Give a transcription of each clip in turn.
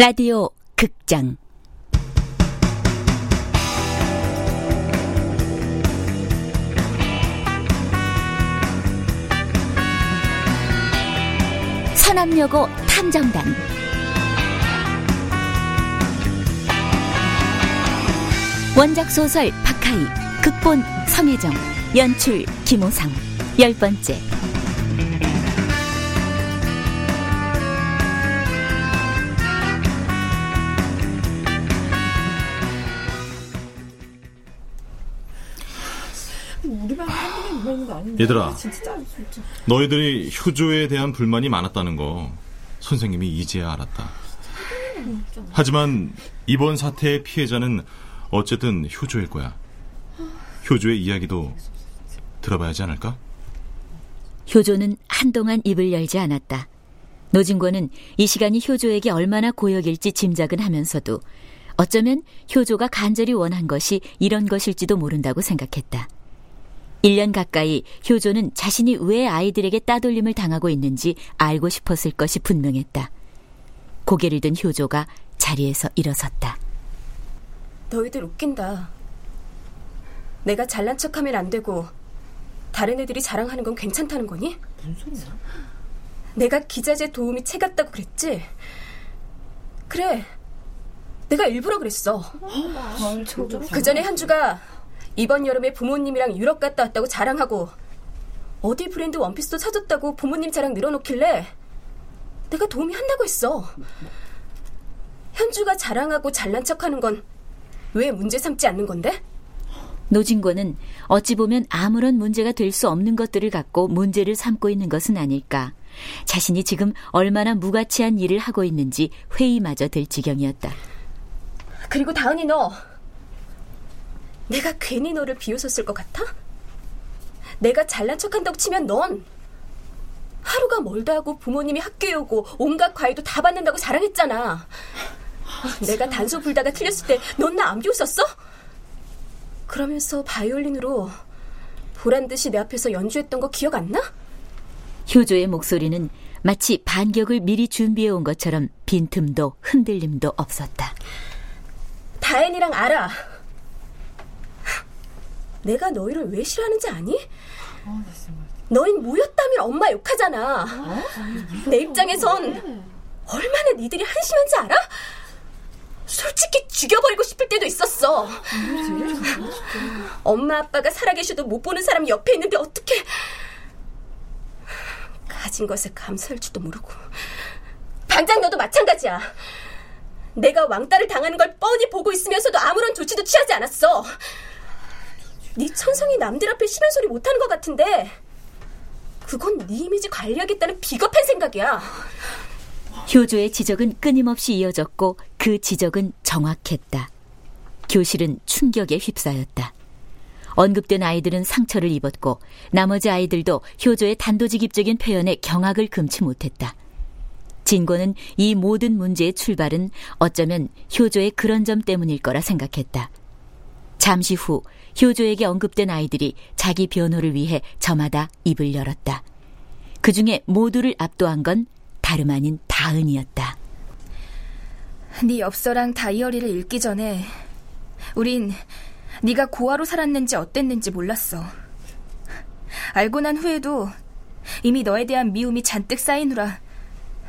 라디오 극장. 서남여고 탐정단. 원작 소설 박하이 극본 성혜정 연출 김호상. 열 번째 얘들아, 너희들이 효조에 대한 불만이 많았다는 거 선생님이 이제야 알았다. 하지만 이번 사태의 피해자는 어쨌든 효조일 거야. 효조의 이야기도 들어봐야 하지 않을까? 효조는 한동안 입을 열지 않았다. 노진권은 이 시간이 효조에게 얼마나 고역일지 짐작은 하면서도 어쩌면 효조가 간절히 원한 것이 이런 것일지도 모른다고 생각했다. 1년 가까이 효조는 자신이 왜 아이들에게 따돌림을 당하고 있는지 알고 싶었을 것이 분명했다. 고개를 든 효조가 자리에서 일어섰다. 너희들 웃긴다. 내가 잘난 척하면 안 되고 다른 애들이 자랑하는 건 괜찮다는 거니? 무슨 소리야? 내가 기자재 도우미 채 같다고 그랬지? 그래. 내가 일부러 그랬어. 그 전에 한주가 이번 여름에 부모님이랑 유럽 갔다 왔다고 자랑하고 어디 브랜드 원피스도 사줬다고 부모님 자랑 늘어놓길래 내가 도움이 한다고 했어. 현주가 자랑하고 잘난 척하는 건 왜 문제 삼지 않는 건데? 노진권은 어찌 보면 아무런 문제가 될 수 없는 것들을 갖고 문제를 삼고 있는 것은 아닐까. 자신이 지금 얼마나 무가치한 일을 하고 있는지 회의마저 들 지경이었다. 그리고 다은이 너 내가 괜히 너를 비웃었을 것 같아? 내가 잘난 척한다고 치면 넌 하루가 멀다 하고 부모님이 학교에 오고 온갖 과외도 다 받는다고 자랑했잖아. 내가 단소 불다가 틀렸을 때 넌 나 안 비웃었어? 그러면서 바이올린으로 보란 듯이 내 앞에서 연주했던 거 기억 안 나? 효조의 목소리는 마치 반격을 미리 준비해 온 것처럼 빈틈도 흔들림도 없었다. 다엔이랑 알아. 내가 너희를 왜 싫어하는지 아니? 너흰 모였다면 엄마 욕하잖아. 내 입장에선 얼마나 니들이 한심한지 알아? 솔직히 죽여버리고 싶을 때도 있었어. 엄마 아빠가 살아계셔도 못 보는 사람이 옆에 있는데 어떻게 가진 것에 감사할 줄도 모르고 반장 너도 마찬가지야. 내가 왕따를 당하는 걸 뻔히 보고 있으면서도 아무런 조치도 취하지 않았어. 네 천성이 남들 앞에 심한 소리 못하는 것 같은데 그건 네 이미지 관리하겠다는 비겁한 생각이야. 효조의 지적은 끊임없이 이어졌고 그 지적은 정확했다. 교실은 충격에 휩싸였다. 언급된 아이들은 상처를 입었고 나머지 아이들도 효조의 단도직입적인 표현에 경악을 금치 못했다. 진고는 이 모든 문제의 출발은 어쩌면 효조의 그런 점 때문일 거라 생각했다. 잠시 후 효조에게 언급된 아이들이 자기 변호를 위해 저마다 입을 열었다. 그 중에 모두를 압도한 건 다름 아닌 다은이었다. 네 엽서랑 다이어리를 읽기 전에 우린 네가 고아로 살았는지 어땠는지 몰랐어. 알고 난 후에도 이미 너에 대한 미움이 잔뜩 쌓이느라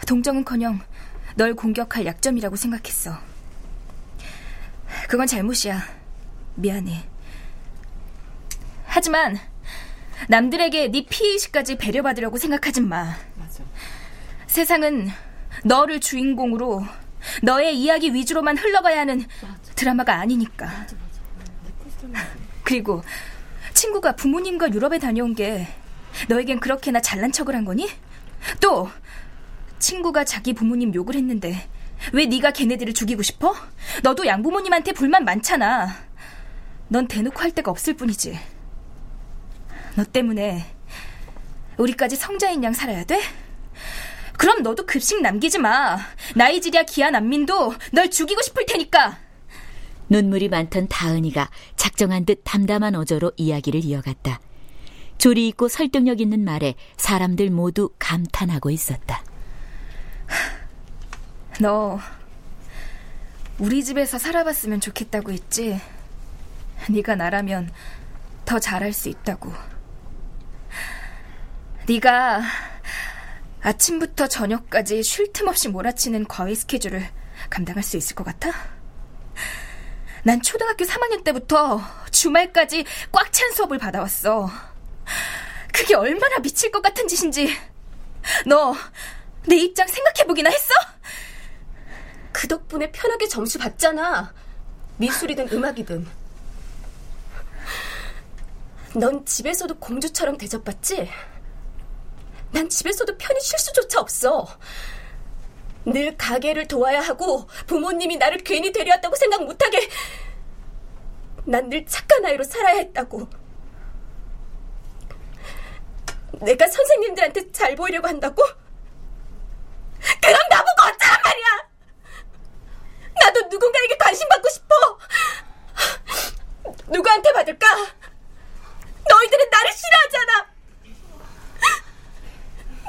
동정은커녕 널 공격할 약점이라고 생각했어. 그건 잘못이야. 미안해. 하지만 남들에게 네 피해의식까지 배려받으려고 생각하진 마. 맞아. 세상은 너를 주인공으로 너의 이야기 위주로만 흘러가야 하는 맞아. 드라마가 아니니까. 맞아, 그리고 친구가 부모님과 유럽에 다녀온 게 너에겐 그렇게나 잘난 척을 한 거니? 또 친구가 자기 부모님 욕을 했는데 왜 네가 걔네들을 죽이고 싶어? 너도 양부모님한테 불만 많잖아. 넌 대놓고 할 데가 없을 뿐이지. 너 때문에 우리까지 성자인 양 살아야 돼? 그럼 너도 급식 남기지 마. 나이지리아 기아 난민도 널 죽이고 싶을 테니까. 눈물이 많던 다은이가 작정한 듯 담담한 어조로 이야기를 이어갔다. 조리 있고 설득력 있는 말에 사람들 모두 감탄하고 있었다. 너 우리 집에서 살아봤으면 좋겠다고 했지. 네가 나라면 더 잘할 수 있다고. 네가 아침부터 저녁까지 쉴 틈 없이 몰아치는 과외 스케줄을 감당할 수 있을 것 같아? 난 초등학교 3학년 때부터 주말까지 꽉 찬 수업을 받아왔어. 그게 얼마나 미칠 것 같은 짓인지 너 내 입장 생각해보기나 했어? 그 덕분에 편하게 점수 받잖아. 미술이든 음악이든. 넌 집에서도 공주처럼 대접받지? 난 집에서도 편히 쉴 수조차 없어. 늘 가게를 도와야 하고 부모님이 나를 괜히 데려왔다고 생각 못하게 난 늘 착한 아이로 살아야 했다고. 내가 선생님들한테 잘 보이려고 한다고? 그럼 나보고 어쩌란 말이야! 나도 누군가에게 관심 받고 싶어! 누구한테 받을까? 너희들은 나를 싫어하잖아!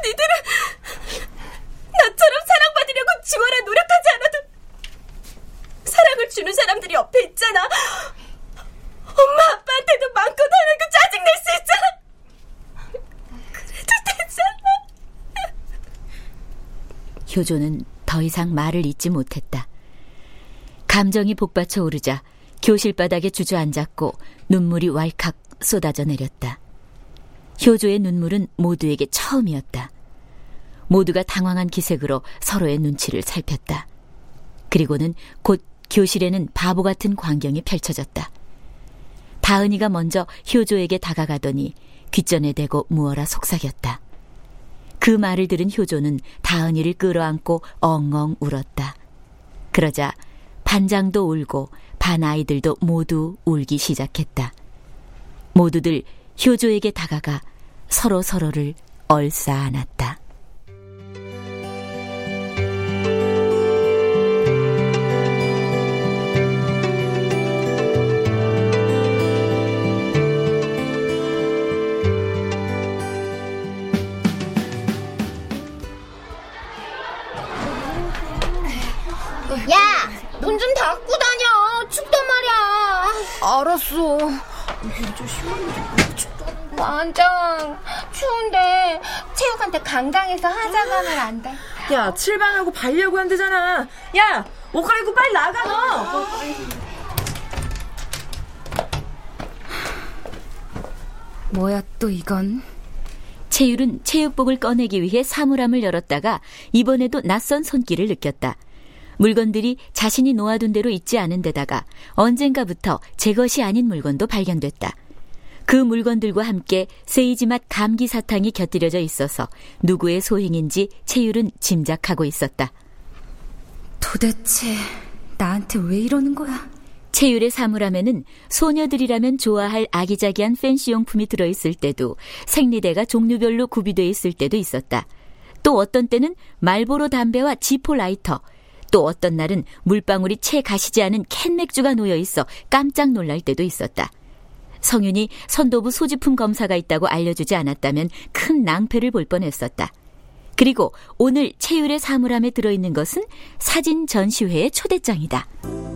니들은 나처럼 사랑받으려고 지원하 노력하지 않아도 사랑을 주는 사람들이 옆에 있잖아. 엄마 아빠한테도 많고 하는 거 짜증 낼 수 있잖아. 그래도 되잖아. 효조는 더 이상 말을 잇지 못했다. 감정이 복받쳐 오르자 교실 바닥에 주저앉았고 눈물이 왈칵 쏟아져 내렸다. 효조의 눈물은 모두에게 처음이었다. 모두가 당황한 기색으로 서로의 눈치를 살폈다. 그리고는 곧 교실에는 바보 같은 광경이 펼쳐졌다. 다은이가 먼저 효조에게 다가가더니 귓전에 대고 무어라 속삭였다. 그 말을 들은 효조는 다은이를 끌어안고 엉엉 울었다. 그러자 반장도 울고 반 아이들도 모두 울기 시작했다. 모두들 효조에게 다가가 서로 서로를 얼싸안았다. 체육한테 강당에서 하자고 하면 안 돼? 야, 칠반하고 발려고 한대잖아. 야, 옷 갈아입고 빨리 나가 너. 뭐야 또 이건? 채율은 체육복을 꺼내기 위해 사물함을 열었다가 이번에도 낯선 손길을 느꼈다. 물건들이 자신이 놓아둔 대로 있지 않은 데다가 언젠가부터 제 것이 아닌 물건도 발견됐다. 그 물건들과 함께 세이지 맛 감기 사탕이 곁들여져 있어서 누구의 소행인지 채율은 짐작하고 있었다. 도대체 나한테 왜 이러는 거야? 채율의 사물함에는 소녀들이라면 좋아할 아기자기한 팬시 용품이 들어있을 때도 생리대가 종류별로 구비돼 있을 때도 있었다. 또 어떤 때는 말보로 담배와 지포 라이터, 또 어떤 날은 물방울이 채 가시지 않은 캔 맥주가 놓여 있어 깜짝 놀랄 때도 있었다. 성윤이 선도부 소지품 검사가 있다고 알려주지 않았다면 큰 낭패를 볼 뻔했었다. 그리고 오늘 채율의 사물함에 들어있는 것은 사진 전시회의 초대장이다.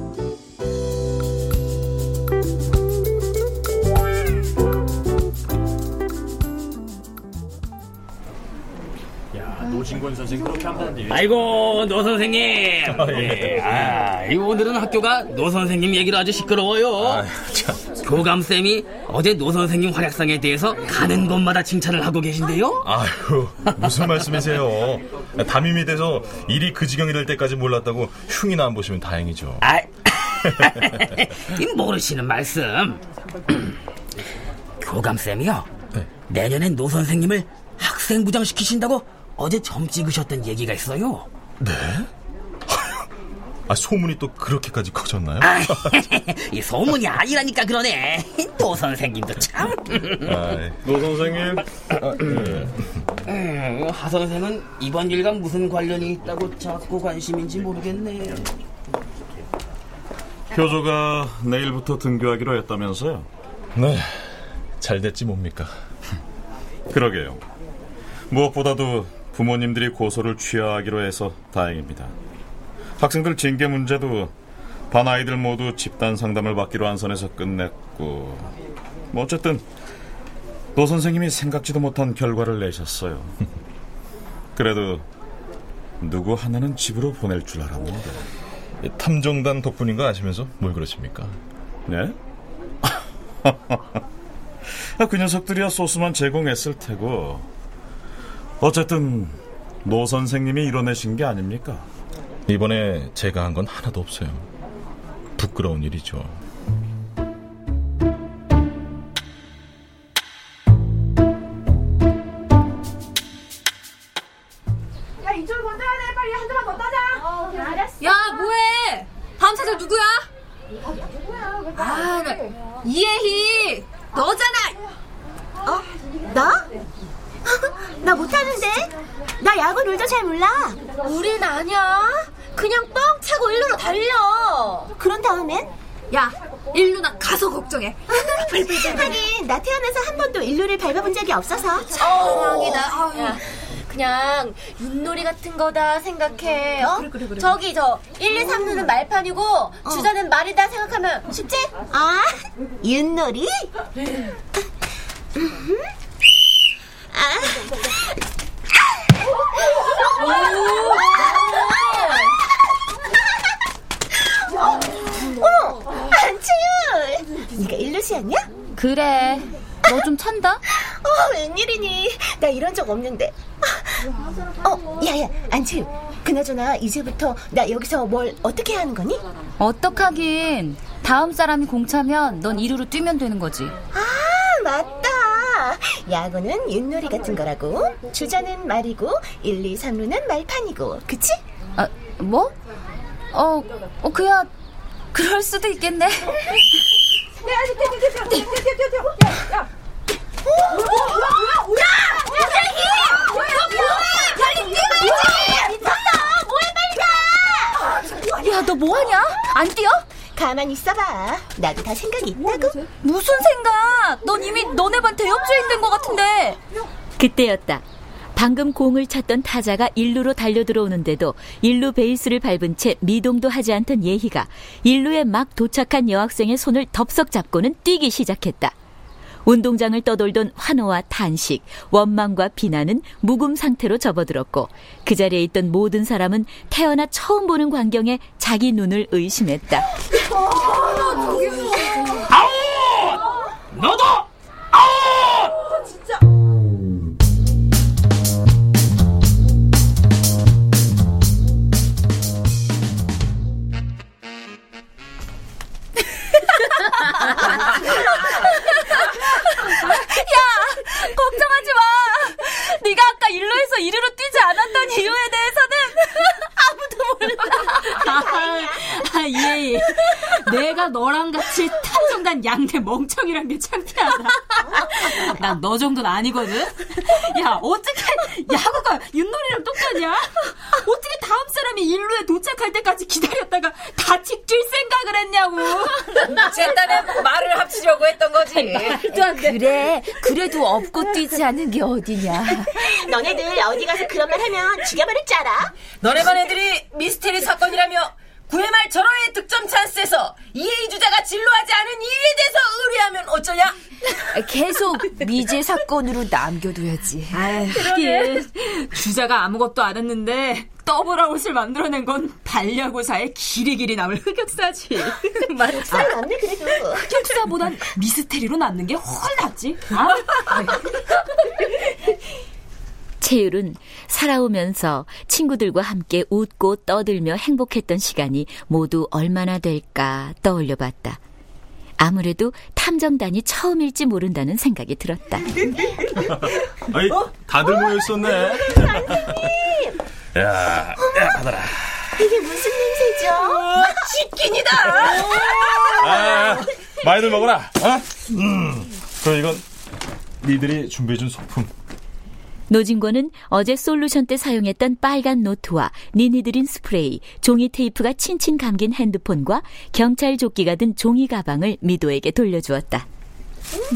노진권 선생 그렇게 한다는데. 아이고 노 선생님. 예. 아, 이 오늘은 학교가 노 선생님 얘기로 아주 시끄러워요. 아, 교감 쌤이 어제 노 선생님 활약상에 대해서 가는 곳마다 칭찬을 하고 계신데요. 아유 무슨 말씀이세요? 담임이 돼서 일이 그 지경이 될 때까지 몰랐다고 흉이나 안 보시면 다행이죠. 아, 이 모르시는 말씀. 교감 쌤이요. 네. 내년엔 노 선생님을 학생부장 시키신다고 어제 점 찍으셨던 얘기가 있어요. 네? 아, 소문이 또 그렇게까지 커졌나요? 아, 이 소문이 아니라니까 그러네. 노 선생님도 참. 아, 노 선생님. 아, 네. 음, 하 선생은 이번 일과 무슨 관련이 있다고 자꾸 관심인지 모르겠네. 효조가 내일부터 등교하기로 했다면서요? 네, 잘 됐지 뭡니까? 그러게요. 무엇보다도 부모님들이 고소를 취하하기로 해서 다행입니다. 학생들 징계 문제도 반 아이들 모두 집단 상담을 받기로 한 선에서 끝냈고 뭐 어쨌든 노 선생님이 생각지도 못한 결과를 내셨어요. 그래도 누구 하나는 집으로 보낼 줄 알았는데. 탐정단 덕분인 거 아시면서 뭘 그러십니까? 네? 아, 그 녀석들이야 소스만 제공했을 테고. 어쨌든 노 선생님이 이뤄내신 게 아닙니까? 이번에 제가 한 건 하나도 없어요. 부끄러운 일이죠. 걱정해. 하긴 나 태어나서 한 번도 일루를 밟아본 적이 없어서. 다행이다. 그냥 윷놀이 같은 거다 생각해. 어? 저기 저 1, 2, 3루는 말판이고 주자는 말이다 생각하면 쉽지? 아, 윷놀이? 어머, 네가 일루시였냐? 그래. 너 좀 찬다? 어, 웬일이니? 나 이런 적 없는데. 어, 야야, 안채율. 그나저나 이제부터 나 여기서 뭘 어떻게 하는 거니? 어떡하긴. 다음 사람이 공차면 넌 이루로 뛰면 되는 거지. 아, 맞다. 야구는 윷놀이 같은 거라고. 주자는 말이고, 1, 2, 3루는 말판이고. 그치? 아, 뭐? 어, 어, 그야, 그럴 수도 있겠네. 야, 너 뭐하냐? 안 뛰어? 가만히 있어봐. 나도 다 생각이 있다고. 무슨 생각? 넌 이미 너네 반 대역죄인 된 것 같은데. 그때였다. 방금 공을 찼던 타자가 일루로 달려 들어오는데도 일루 베이스를 밟은 채 미동도 하지 않던 예희가 일루에 막 도착한 여학생의 손을 덥석 잡고는 뛰기 시작했다. 운동장을 떠돌던 환호와 탄식, 원망과 비난은 묵음 상태로 접어들었고 그 자리에 있던 모든 사람은 태어나 처음 보는 광경에 자기 눈을 의심했다. 너도 양대 멍청이란 게 창피하다. 난 너 정도는 아니거든. 야, 어떻게 야구가 윷놀이랑 똑같냐? 어떻게 다음 사람이 일루에 도착할 때까지 기다렸다가 다 직줄 생각을 했냐고. 제 딴에 말을 합치려고 했던 거지 그래, 그래도 업고 뛰지 않은 게 어디냐. 너네들 어디 가서 그런 말 하면 죽여버릴 줄 알아? 너네 반 애들이 미스테리 사건이라며 9회 말 절호의 득점 찬스에서 이혜희 주자가 진로하지 않은 이유에 대해서 의뢰하면 어쩌냐? 계속 미제 사건으로 남겨둬야지. 하긴 주자가 아무것도 안 했는데 더블아웃을 만들어낸 건 반려고사의 길이길이 남을 흑역사지. 맞지? 잘 남네 그래도. 흑역사보단 미스테리로 남는 게 훨 낫지. 아? 채율은 살아오면서 친구들과 함께 웃고 떠들며 행복했던 시간이 모두 얼마나 될까 떠올려 봤다. 아무래도 탐정단이 처음일지 모른다는 생각이 들었다. 아이, 다들 모여 있었네. 야, 야, 받아라. 이게 무슨 냄새죠? 치킨이다! 아, 많이들 먹어라. 어? 음. 그럼 이건 니들이 준비해준 소품. 노진권은 어제 솔루션 때 사용했던 빨간 노트와 니니드린 스프레이, 종이 테이프가 친친 감긴 핸드폰과 경찰 조끼가 든 종이 가방을 미도에게 돌려주었다.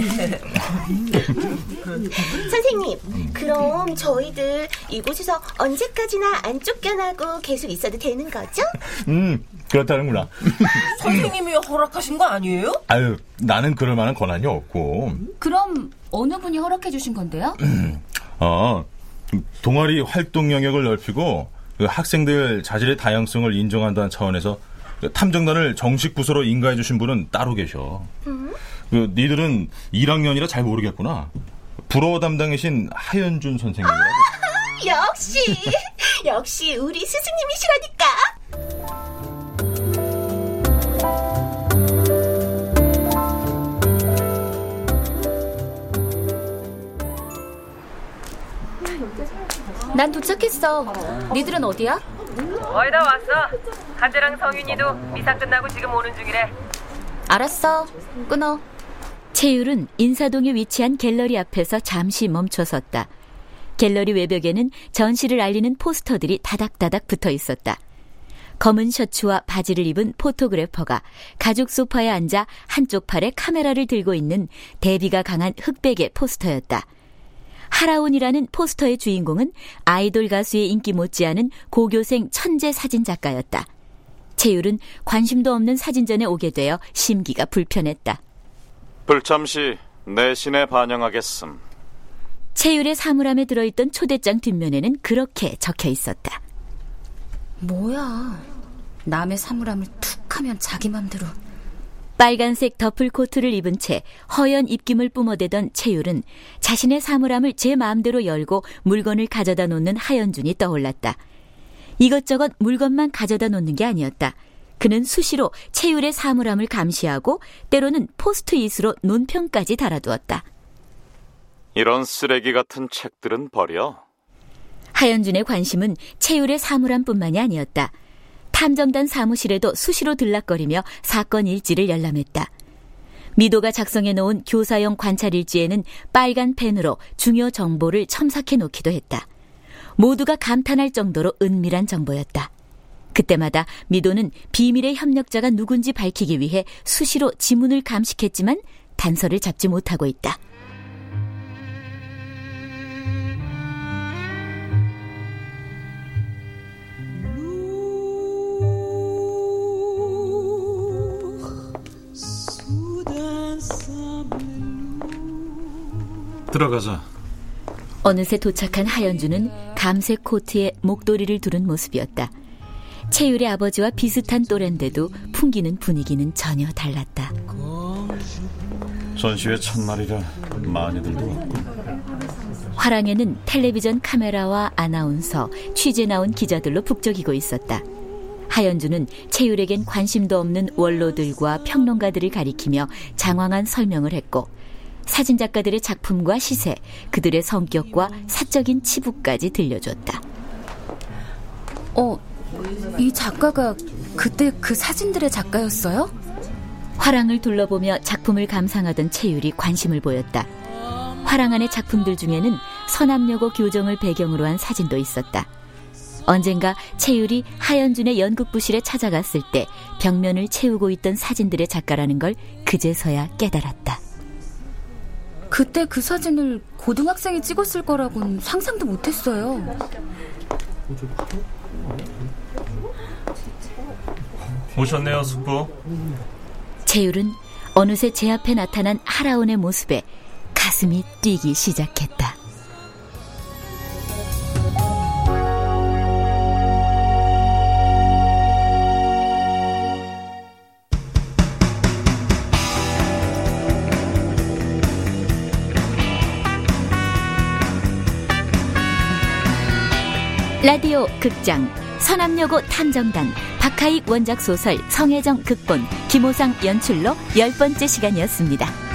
선생님, 그럼 저희들 이곳에서 언제까지나 안 쫓겨나고 계속 있어도 되는 거죠? 음, 그렇다는구나. 선생님이 허락하신 거 아니에요? 아유, 나는 그럴 만한 권한이 없고. 그럼 어느 분이 허락해 주신 건데요? 어, 동아리 활동 영역을 넓히고 그 학생들 자질의 다양성을 인정한다는 차원에서 그 탐정단을 정식 부서로 인가해 주신 분은 따로 계셔. 그 니들은 1학년이라 잘 모르겠구나. 불어 담당이신 하현준 선생님이라고. 역시 역시 우리 스승님이시라니까. 난 도착했어. 니들은 어디야? 거의 다 왔어. 한재랑 성윤이도 미사 끝나고 지금 오는 중이래. 알았어. 끊어. 채율은 인사동에 위치한 갤러리 앞에서 잠시 멈춰섰다. 갤러리 외벽에는 전시를 알리는 포스터들이 다닥다닥 붙어 있었다. 검은 셔츠와 바지를 입은 포토그래퍼가 가죽 소파에 앉아 한쪽 팔에 카메라를 들고 있는 대비가 강한 흑백의 포스터였다. 하라온이라는 포스터의 주인공은 아이돌 가수의 인기 못지않은 고교생 천재 사진 작가였다. 채율은 관심도 없는 사진전에 오게 되어 심기가 불편했다. 불참시 내신에 반영하겠음. 채율의 사물함에 들어있던 초대장 뒷면에는 그렇게 적혀 있었다. 뭐야. 남의 사물함을 툭 하면 자기 맘대로. 빨간색 더플 코트를 입은 채 허연 입김을 뿜어대던 채율은 자신의 사물함을 제 마음대로 열고 물건을 가져다 놓는 하연준이 떠올랐다. 이것저것 물건만 가져다 놓는 게 아니었다. 그는 수시로 채율의 사물함을 감시하고 때로는 포스트잇으로 논평까지 달아두었다. 이런 쓰레기 같은 책들은 버려. 하연준의 관심은 채율의 사물함뿐만이 아니었다. 탐정단 사무실에도 수시로 들락거리며 사건 일지를 열람했다. 미도가 작성해 놓은 교사용 관찰 일지에는 빨간 펜으로 중요 정보를 첨삭해 놓기도 했다. 모두가 감탄할 정도로 은밀한 정보였다. 그때마다 미도는 비밀의 협력자가 누군지 밝히기 위해 수시로 지문을 감식했지만 단서를 잡지 못하고 있다. 들어가자. 어느새 도착한 하연주는 감색 코트에 목도리를 두른 모습이었다. 채율의 아버지와 비슷한 또래인데도 풍기는 분위기는 전혀 달랐다. 전시회 첫날이라 많이들도 왔고. 화랑에는 텔레비전 카메라와 아나운서, 취재 나온 기자들로 북적이고 있었다. 하연주는 채율에겐 관심도 없는 원로들과 평론가들을 가리키며 장황한 설명을 했고 사진작가들의 작품과 시세, 그들의 성격과 사적인 치부까지 들려줬다. 어, 이 작가가 그때 그 사진들의 작가였어요? 화랑을 둘러보며 작품을 감상하던 채율이 관심을 보였다. 화랑 안의 작품들 중에는 서남여고 교정을 배경으로 한 사진도 있었다. 언젠가 채율이 하연준의 연극부실에 찾아갔을 때 벽면을 채우고 있던 사진들의 작가라는 걸 그제서야 깨달았다. 그때 그 사진을 고등학생이 찍었을 거라고는 상상도 못했어요. 오셨네요, 숙부. 채율은 어느새 제 앞에 나타난 하라온의 모습에 가슴이 뛰기 시작했다. 라디오 극장 서남여고 탐정단 박하익 원작 소설 성혜정 극본 김호상 연출로 열 번째 시간이었습니다.